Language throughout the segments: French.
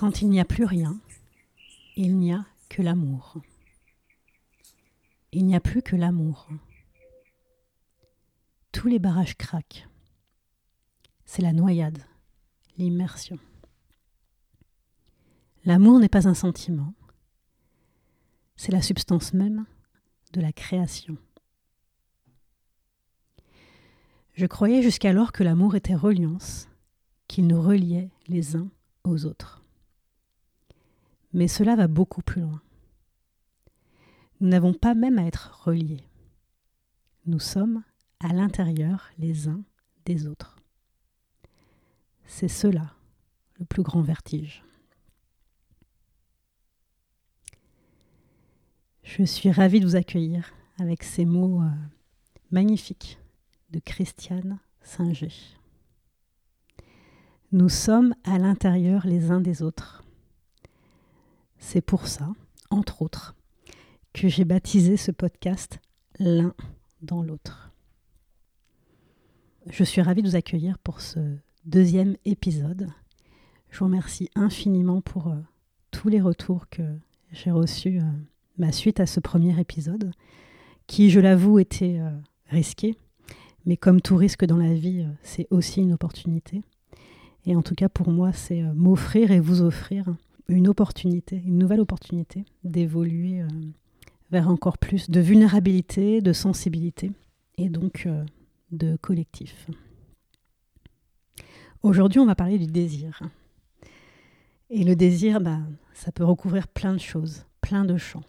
Quand il n'y a plus rien, il n'y a que l'amour. Il n'y a plus que l'amour. Tous les barrages craquent. C'est la noyade, l'immersion. L'amour n'est pas un sentiment, c'est la substance même de la création. Je croyais jusqu'alors que l'amour était reliance, qu'il nous reliait les uns aux autres. Mais cela va beaucoup plus loin. Nous n'avons pas même à être reliés. Nous sommes à l'intérieur les uns des autres. C'est cela le plus grand vertige. Je suis ravie de vous accueillir avec ces mots euh, magnifiques de Christiane Singer. Nous sommes à l'intérieur les uns des autres. C'est pour ça, entre autres, que j'ai baptisé ce podcast L'un dans l'autre. Je suis ravie de vous accueillir pour ce deuxième épisode. Je vous remercie infiniment pour euh, tous les retours que j'ai reçus euh, ma suite à ce premier épisode, qui, je l'avoue, était euh, risqué, mais comme tout risque dans la vie, c'est aussi une opportunité. Et en tout cas, pour moi, c'est m'offrir et vous offrir une opportunité, une nouvelle opportunité d'évoluer euh, vers encore plus de vulnérabilité, de sensibilité et donc euh, de collectif. Aujourd'hui, on va parler du désir. Et le désir, bah, ça peut recouvrir plein de choses, plein de champs.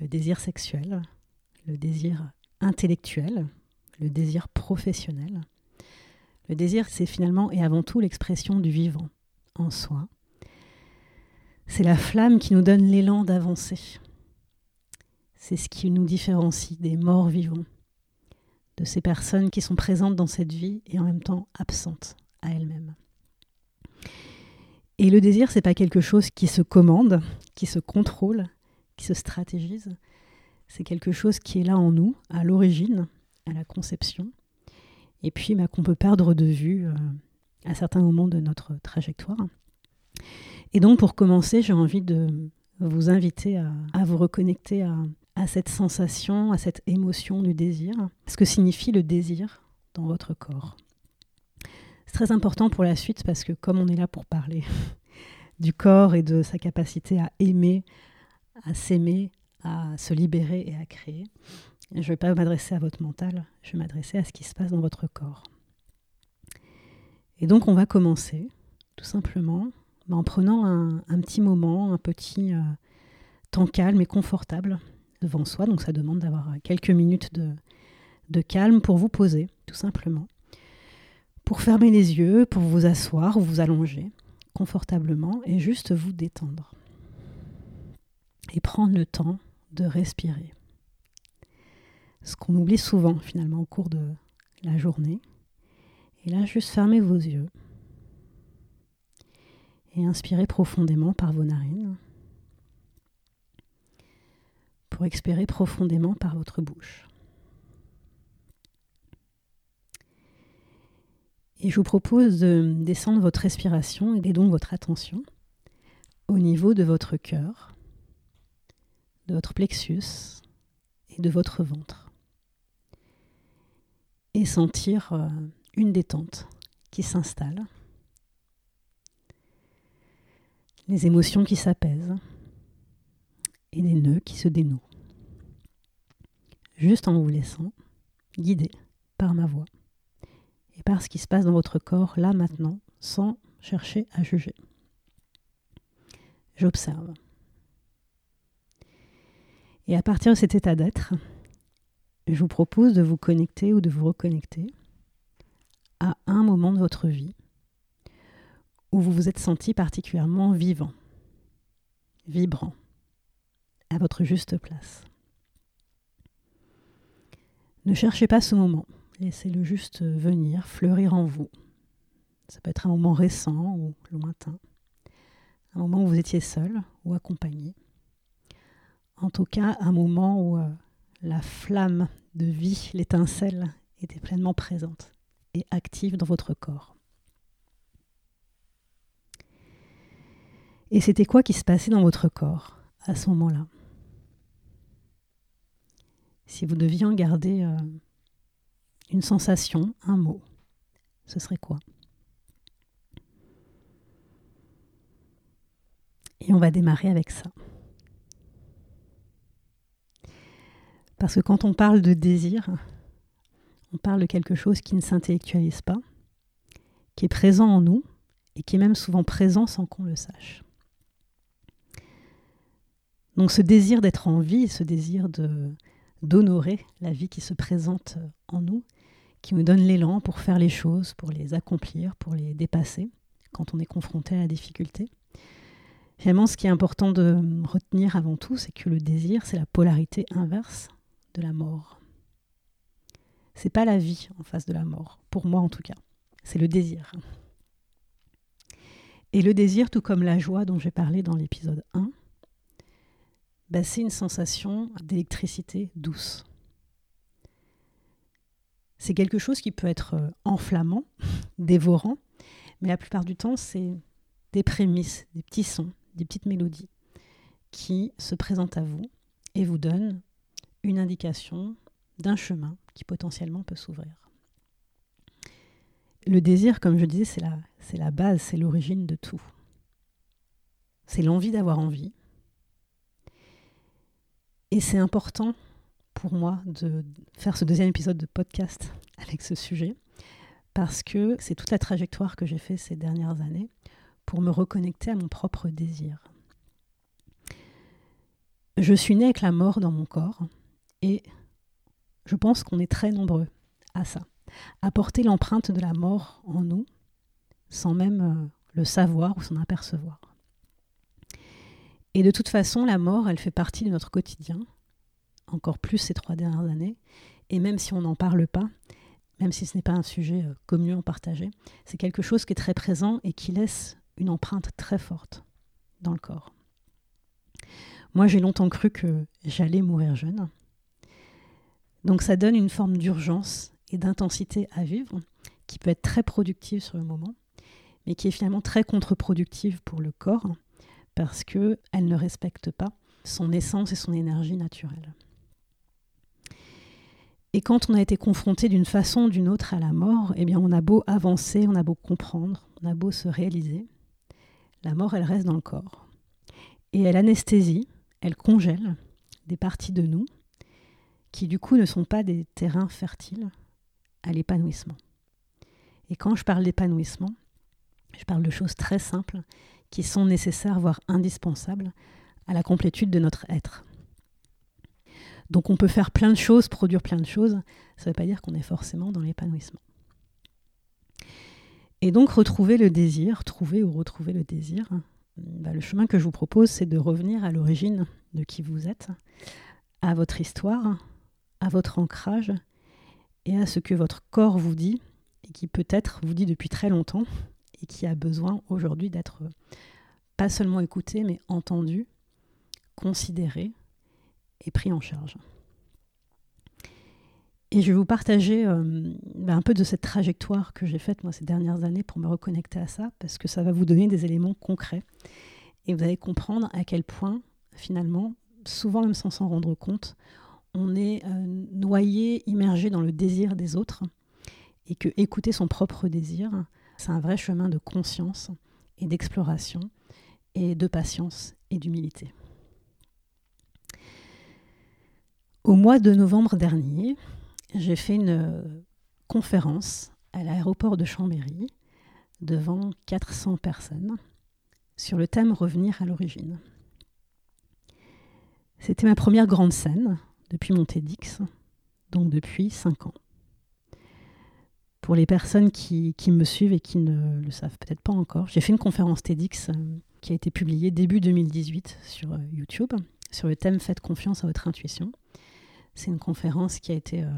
Le désir sexuel, le désir intellectuel, le désir professionnel. Le désir, c'est finalement et avant tout l'expression du vivant en soi, c'est la flamme qui nous donne l'élan d'avancer. C'est ce qui nous différencie des morts vivants, de ces personnes qui sont présentes dans cette vie et en même temps absentes à elles-mêmes. Et le désir, c'est pas quelque chose qui se commande, qui se contrôle, qui se stratégise. C'est quelque chose qui est là en nous, à l'origine, à la conception, et puis bah, qu'on peut perdre de vue euh, à certains moments de notre trajectoire. Et donc pour commencer, j'ai envie de vous inviter à, vous reconnecter à, cette sensation, à cette émotion du désir, ce que signifie le désir dans votre corps. C'est très important pour la suite parce que comme on est là pour parler du corps et de sa capacité à aimer, à s'aimer, à se libérer et à créer, je ne vais pas m'adresser à votre mental, je vais m'adresser à ce qui se passe dans votre corps. Et donc on va commencer tout simplement bah, en prenant un, petit moment, un petit euh, temps calme et confortable devant soi. Donc ça demande d'avoir quelques minutes de, de calme pour vous poser, tout simplement. Pour fermer les yeux, pour vous asseoir ou vous allonger confortablement et juste vous détendre. Et prendre le temps de respirer. Ce qu'on oublie souvent finalement au cours de la journée. Et là, juste fermez vos yeux et inspirez profondément par vos narines pour expirer profondément par votre bouche. Et je vous propose de descendre votre respiration et donc votre attention au niveau de votre cœur, de votre plexus et de votre ventre. Et sentir euh, une détente qui s'installe les émotions qui s'apaisent et des nœuds qui se dénouent. Juste en vous laissant guider par ma voix et par ce qui se passe dans votre corps là maintenant sans chercher à juger. J'observe. Et à partir de cet état d'être, je vous propose de vous connecter ou de vous reconnecter à un moment de votre vie où vous vous êtes senti particulièrement vivant, vibrant, à votre juste place. Ne cherchez pas ce moment, laissez-le juste venir, fleurir en vous. Ça peut être un moment récent ou lointain, un moment où vous étiez seul ou accompagné. En tout cas, un moment où euh, la flamme de vie, l'étincelle, était pleinement présente et active dans votre corps. Et c'était quoi qui se passait dans votre corps à ce moment-là? Si vous deviez en garder euh, une sensation, un mot, ce serait quoi? Et on va démarrer avec ça. Parce que quand on parle de désir, on parle de quelque chose qui ne s'intellectualise pas, qui est présent en nous et qui est même souvent présent sans qu'on le sache. Donc ce désir d'être en vie, ce désir d'honorer la vie qui se présente en nous, qui nous donne l'élan pour faire les choses, pour les accomplir, pour les dépasser quand on est confronté à la difficulté. Finalement, ce qui est important de retenir avant tout, c'est que le désir, c'est la polarité inverse de la mort. C'est pas la vie en face de la mort, pour moi en tout cas. C'est le désir. Et le désir, tout comme la joie dont j'ai parlé dans l'épisode 1, bah, c'est une sensation d'électricité douce. C'est quelque chose qui peut être euh, enflammant, dévorant, mais la plupart du temps, c'est des prémices, des petits sons, des petites mélodies qui se présentent à vous et vous donnent une indication d'un chemin qui potentiellement peut s'ouvrir. Le désir, comme je disais, c'est la, c'est la base, c'est l'origine de tout. C'est l'envie d'avoir envie. Et c'est important pour moi de faire ce deuxième épisode de podcast avec ce sujet, parce que c'est toute la trajectoire que j'ai fait ces dernières années pour me reconnecter à mon propre désir. Je suis née avec la mort dans mon corps et je pense qu'on est très nombreux à ça, à porter l'empreinte de la mort en nous sans même euh, le savoir ou s'en apercevoir. Et de toute façon, la mort, elle fait partie de notre quotidien, encore plus ces trois dernières années, et même si on n'en parle pas, même si ce n'est pas un sujet euh, commun partagé, c'est quelque chose qui est très présent et qui laisse une empreinte très forte dans le corps. Moi, j'ai longtemps cru que j'allais mourir jeune. Donc ça donne une forme d'urgence et d'intensité à vivre qui peut être très productive sur le moment, mais qui est finalement très contre-productive pour le corps parce qu'elle ne respecte pas son essence et son énergie naturelle. Et quand on a été confronté d'une façon ou d'une autre à la mort, eh bien on a beau avancer, on a beau comprendre, on a beau se réaliser, la mort, elle reste dans le corps. Et elle anesthésie, elle congèle des parties de nous qui du coup ne sont pas des terrains fertiles à l'épanouissement. Et quand je parle d'épanouissement, je parle de choses très simples qui sont nécessaires, voire indispensables, à la complétude de notre être. Donc on peut faire plein de choses, produire plein de choses, ça ne veut pas dire qu'on est forcément dans l'épanouissement. Et donc retrouver le désir, trouver ou retrouver le désir, bah, le chemin que je vous propose, c'est de revenir à l'origine de qui vous êtes, à votre histoire, à votre ancrage et à ce que votre corps vous dit et qui peut-être vous dit depuis très longtemps et qui a besoin aujourd'hui d'être pas seulement écouté mais entendu, considéré et pris en charge. Et je vais vous partager euh, ben, un peu de cette trajectoire que j'ai faite moi ces dernières années pour me reconnecter à ça, parce que ça va vous donner des éléments concrets. Et vous allez comprendre à quel point, finalement, souvent même sans s'en rendre compte, on est euh, noyé, immergé dans le désir des autres, et que écouter son propre désir, c'est un vrai chemin de conscience et d'exploration, et de patience et d'humilité. Au mois de novembre dernier, j'ai fait une euh, conférence à l'aéroport de Chambéry devant 400 personnes sur le thème Revenir à l'origine. C'était ma première grande scène depuis mon TEDx, donc depuis 5 ans. Pour les personnes qui, me suivent et qui ne le savent peut-être pas encore, j'ai fait une conférence TEDx euh, qui a été publiée début 2018 sur euh, YouTube sur le thème Faites confiance à votre intuition. C'est une conférence qui a été euh,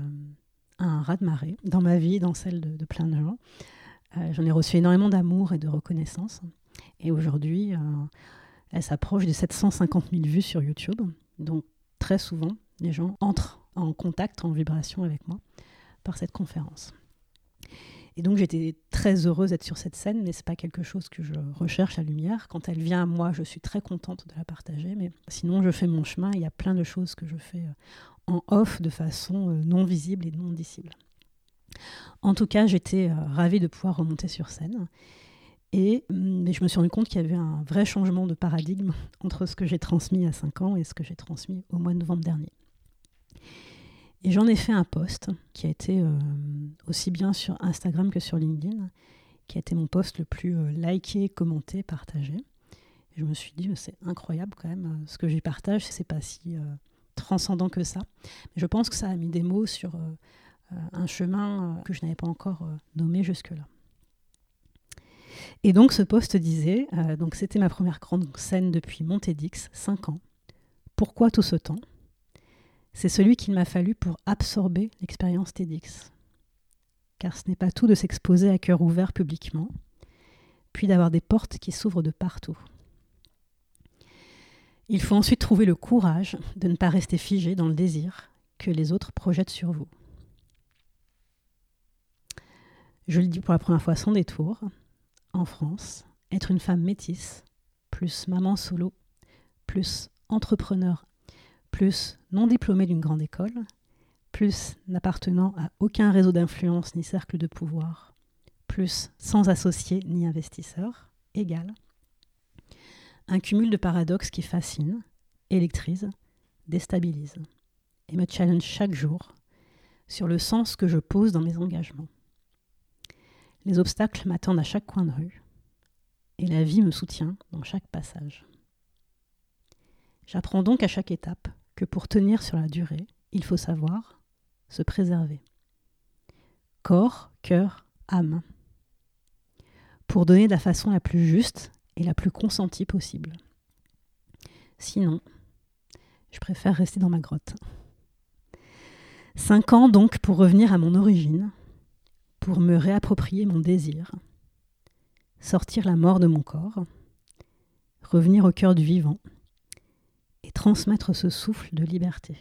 un raz-de-marée dans ma vie, dans celle de, plein de gens. J'en ai reçu énormément d'amour et de reconnaissance. Et aujourd'hui, elle s'approche de 750 000 vues sur YouTube. Donc très souvent, les gens entrent en contact, en vibration avec moi par cette conférence. Et donc j'étais très heureuse d'être sur cette scène, mais c'est pas quelque chose que je recherche la lumière. Quand elle vient à moi, je suis très contente de la partager, mais sinon je fais mon chemin. Il y a plein de choses que je fais euh, en off de façon euh, non visible et non indicible. En tout cas, j'étais euh, ravie de pouvoir remonter sur scène. Et mais je me suis rendu compte qu'il y avait un vrai changement de paradigme entre ce que j'ai transmis à 5 ans et ce que j'ai transmis au mois de novembre dernier. Et j'en ai fait un post qui a été euh, aussi bien sur Instagram que sur LinkedIn, qui a été mon post le plus euh, liké, commenté, partagé. Je me suis dit, c'est incroyable quand même, euh, ce que j'y partage, c'est pas si transcendant que ça. Mais je pense que ça a mis des mots sur un chemin que je n'avais pas encore nommé jusque-là. Et donc ce post disait, donc c'était ma première grande scène depuis Montedix, 5 ans. Pourquoi tout ce temps? C'est celui qu'il m'a fallu pour absorber l'expérience TEDx. Car ce n'est pas tout de s'exposer à cœur ouvert publiquement, puis d'avoir des portes qui s'ouvrent de partout. Il faut ensuite trouver le courage de ne pas rester figé dans le désir que les autres projettent sur vous. Je le dis pour la première fois sans détour, en France, être une femme métisse, plus maman solo, plus entrepreneur plus non diplômé d'une grande école, plus n'appartenant à aucun réseau d'influence ni cercle de pouvoir, plus sans associé ni investisseur, égal. Un cumul de paradoxes qui fascine, électrise, déstabilise et me challenge chaque jour sur le sens que je pose dans mes engagements. Les obstacles m'attendent à chaque coin de rue et la vie me soutient dans chaque passage. J'apprends donc à chaque étape pour tenir sur la durée, il faut savoir se préserver. Corps, cœur, âme. Pour donner de la façon la plus juste et la plus consentie possible. Sinon, je préfère rester dans ma grotte. Cinq ans donc pour revenir à mon origine, pour me réapproprier mon désir, sortir la mort de mon corps, revenir au cœur du vivant, transmettre ce souffle de liberté.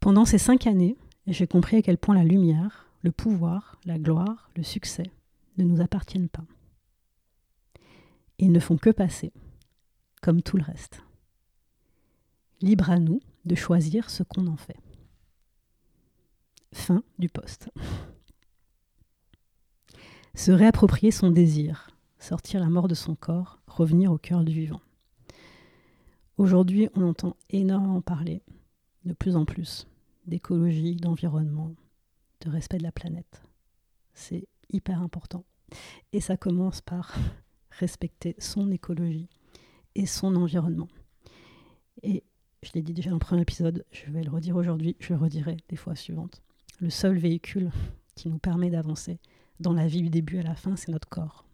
Pendant ces cinq années, j'ai compris à quel point la lumière, le pouvoir, la gloire, le succès ne nous appartiennent pas. Ils ne font que passer, comme tout le reste. Libre à nous de choisir ce qu'on en fait. Fin du poste. Se réapproprier son désir, sortir la mort de son corps, revenir au cœur du vivant. Aujourd'hui, on entend énormément parler, de plus en plus, d'écologie, d'environnement, de respect de la planète. C'est hyper important. Et ça commence par respecter son écologie et son environnement. Et je l'ai dit déjà dans le premier épisode, je vais le redire aujourd'hui, je le redirai des fois suivantes. Le seul véhicule qui nous permet d'avancer dans la vie du début à la fin, c'est notre corps.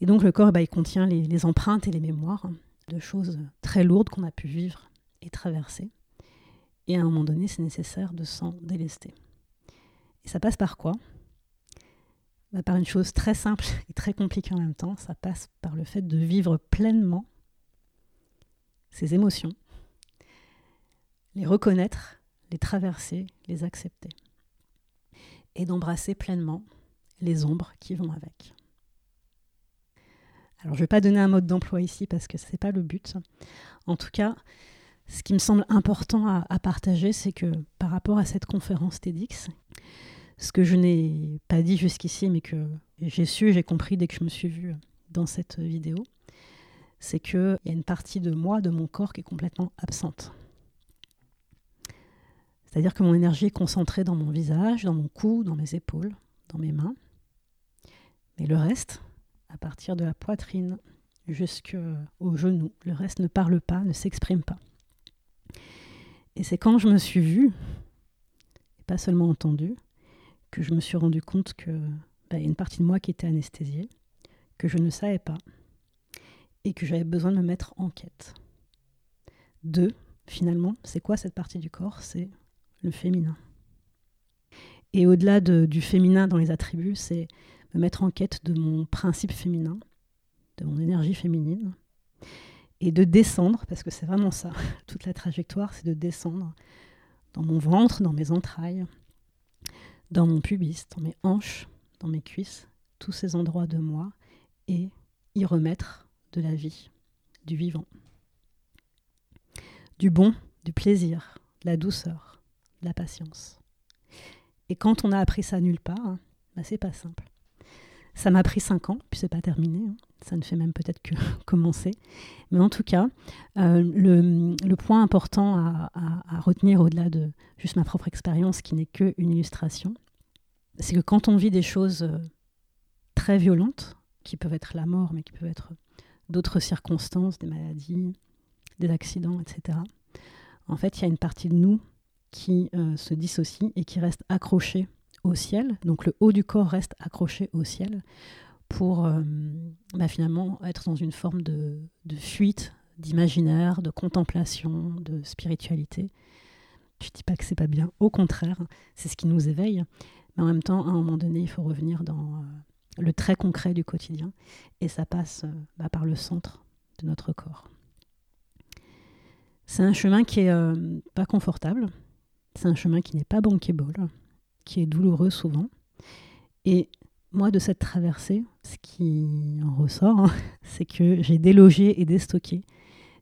Et donc le corps, bah, il contient les empreintes et les mémoires de choses très lourdes qu'on a pu vivre et traverser. Et à un moment donné, c'est nécessaire de s'en délester. Et ça passe par quoi? Bah, Par une chose très simple et très compliquée en même temps. Ça passe par le fait de vivre pleinement ses émotions, les reconnaître, les traverser, les accepter. Et d'embrasser pleinement les ombres qui vont avec. Alors, je ne vais pas donner un mode d'emploi ici parce que ce n'est pas le but. En tout cas, ce qui me semble important à, partager, c'est que par rapport à cette conférence TEDx, ce que je n'ai pas dit jusqu'ici, mais que j'ai su, j'ai compris dès que je me suis vue dans cette vidéo, c'est qu'il y a une partie de moi, de mon corps, qui est complètement absente. C'est-à-dire que mon énergie est concentrée dans mon visage, dans mon cou, dans mes épaules, dans mes mains. Mais le reste, à partir de la poitrine jusqu'au genou. Le reste ne parle pas, ne s'exprime pas. Et c'est quand je me suis vue, et pas seulement entendue, que je me suis rendu compte que bah, y a une partie de moi qui était anesthésiée, que je ne savais pas, et que j'avais besoin de me mettre en quête. Deux, finalement, c'est quoi cette partie du corps? C'est le féminin. Et au-delà du féminin dans les attributs, c'est me mettre en quête de mon principe féminin, de mon énergie féminine, et de descendre, parce que c'est vraiment ça, toute la trajectoire, c'est de descendre dans mon ventre, dans mes entrailles, dans mon pubis, dans mes hanches, dans mes cuisses, tous ces endroits de moi, et y remettre de la vie, du vivant, du bon, du plaisir, de la douceur, de la patience. Et quand on a appris ça nulle part, hein, bah c'est pas simple. Ça m'a pris cinq ans, puis c'est pas terminé. Hein. Ça ne fait même peut-être que commencer. Mais en tout cas, euh, le, point important à, retenir au-delà de juste ma propre expérience, qui n'est qu'une illustration, c'est que quand on vit des choses euh, très violentes, qui peuvent être la mort, mais qui peuvent être d'autres circonstances, des maladies, des accidents, etc., en fait, il y a une partie de nous qui euh, se dissocie et qui reste accrochée au ciel. Donc le haut du corps reste accroché au ciel pour euh, bah, finalement être dans une forme de, fuite, d'imaginaire, de contemplation, de spiritualité. Je ne dis pas que c'est pas bien, au contraire, c'est ce qui nous éveille. Mais en même temps, à un moment donné, il faut revenir dans euh, le très concret du quotidien. Et ça passe bah, par le centre de notre corps. C'est un chemin qui est euh, pas confortable. C'est un chemin qui n'est pas bankable, qui est douloureux souvent. Et moi, de cette traversée, ce qui en ressort, hein, c'est que j'ai délogé et déstocké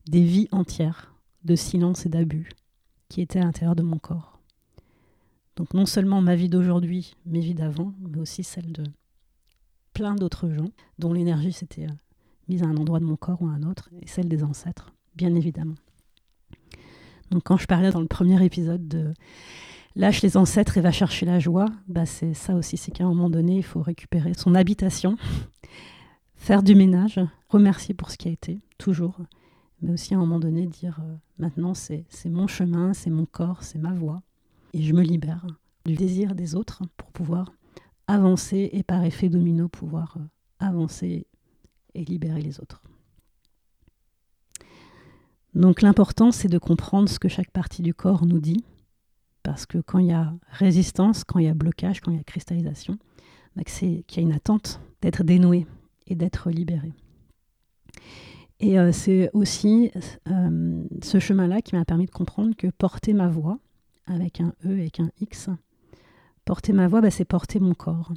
des vies entières de silence et d'abus qui étaient à l'intérieur de mon corps. Donc non seulement ma vie d'aujourd'hui, mes vies d'avant, mais aussi celle de plein d'autres gens dont l'énergie s'était euh, mise à un endroit de mon corps ou à un autre, et celle des ancêtres, bien évidemment. Donc quand je parlais dans le premier épisode de lâche les ancêtres et va chercher la joie, bah c'est ça aussi, c'est qu'à un moment donné, il faut récupérer son habitation, faire du ménage, remercier pour ce qui a été, toujours, mais aussi à un moment donné dire euh, maintenant c'est mon chemin, c'est mon corps, c'est ma voix, et je me libère du désir des autres pour pouvoir avancer et par effet domino pouvoir euh, avancer et libérer les autres. Donc l'important, c'est de comprendre ce que chaque partie du corps nous dit, parce que quand il y a résistance, quand il y a blocage, quand il y a cristallisation, bah, c'est qu'il y a une attente d'être dénoué et d'être libéré. Et euh, c'est aussi euh, ce chemin-là qui m'a permis de comprendre que porter ma voix, avec un E et un X, porter ma voix, bah, c'est porter mon corps.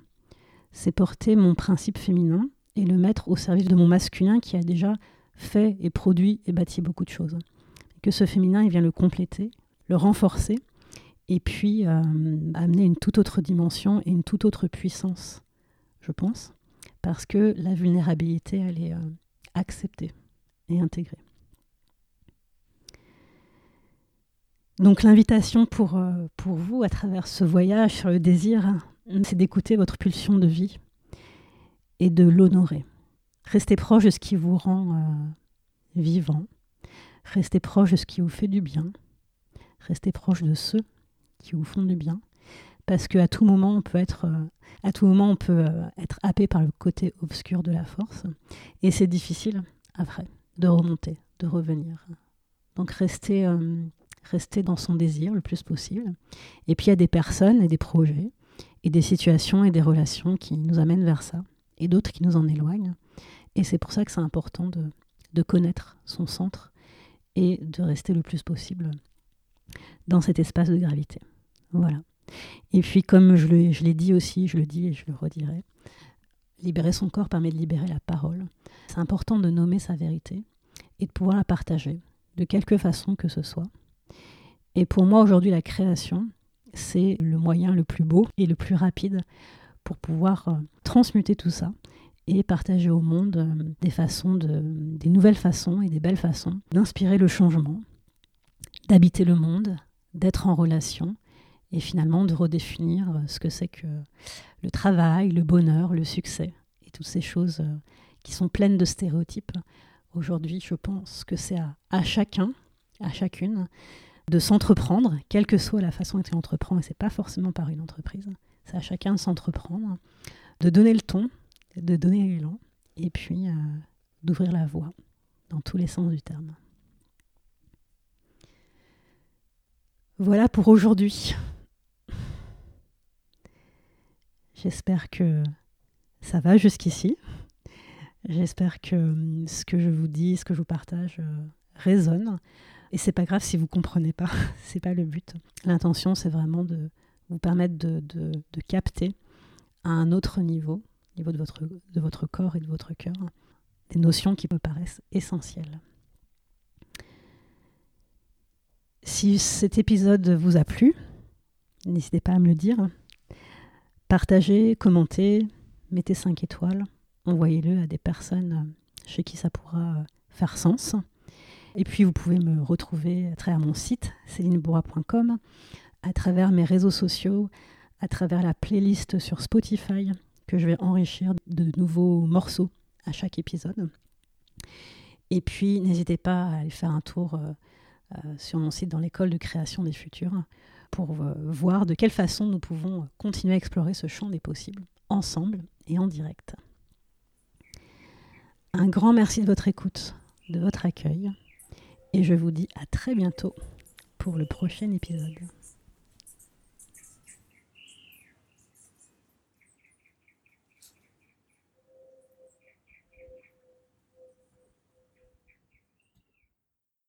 C'est porter mon principe féminin et le mettre au service de mon masculin qui a déjà fait et produit et bâti beaucoup de choses. Que ce féminin, il vient le compléter, le renforcer, et puis euh, amener une toute autre dimension et une toute autre puissance, je pense, parce que la vulnérabilité, elle est euh, acceptée et intégrée. Donc l'invitation pour, euh, pour vous, à travers ce voyage sur le désir, c'est d'écouter votre pulsion de vie et de l'honorer. Restez proche de ce qui vous rend vivant. Restez proche de ce qui vous fait du bien. Restez proche de ceux qui vous font du bien. Parce qu'à tout moment, on peut être, euh, à tout moment, on peut euh, être happé par le côté obscur de la force. Et c'est difficile, après, de remonter, de revenir. Donc restez, restez dans son désir le plus possible. Et puis il y a des personnes et des projets et des situations et des relations qui nous amènent vers ça. Et d'autres qui nous en éloignent. Et c'est pour ça que c'est important de, de connaître son centre et de rester le plus possible dans cet espace de gravité. Voilà. Et puis, comme je l'ai dit aussi, je le dis et je le redirai, libérer son corps permet de libérer la parole. C'est important de nommer sa vérité et de pouvoir la partager, de quelque façon que ce soit. Et pour moi, aujourd'hui, la création, c'est le moyen le plus beau et le plus rapide pour pouvoir euh, transmuter tout ça et partager au monde euh, des façons, de, des nouvelles façons et des belles façons d'inspirer le changement, d'habiter le monde, d'être en relation et finalement de redéfinir euh, ce que c'est que le travail, le bonheur, le succès et toutes ces choses euh, qui sont pleines de stéréotypes. Aujourd'hui, je pense que c'est à, chacun, à chacune, de s'entreprendre, quelle que soit la façon dont il entreprend, et c'est pas forcément par une entreprise, c'est à chacun de s'entreprendre, de donner le ton, de donner l'élan et puis euh, d'ouvrir la voie dans tous les sens du terme. Voilà pour aujourd'hui. J'espère que ça va jusqu'ici. J'espère que euh, ce que je vous dis, ce que je vous partage euh, résonne. Et c'est pas grave si vous comprenez pas, c'est pas le but. L'intention, c'est vraiment de vous permettre de, de capter à un autre niveau, niveau de votre, de votre corps et de votre cœur, des notions qui me paraissent essentielles. Si cet épisode vous a plu, n'hésitez pas à me le dire. Partagez, commentez, mettez 5 étoiles, envoyez-le à des personnes chez qui ça pourra faire sens. Et puis vous pouvez me retrouver à travers mon site célinebourra.com, à travers mes réseaux sociaux, à travers la playlist sur Spotify que je vais enrichir de nouveaux morceaux à chaque épisode. Et puis n'hésitez pas à aller faire un tour euh, euh, sur mon site dans l'école de création des futurs pour euh, voir de quelle façon nous pouvons continuer à explorer ce champ des possibles ensemble et en direct. Un grand merci de votre écoute, de votre accueil, et je vous dis à très bientôt pour le prochain épisode.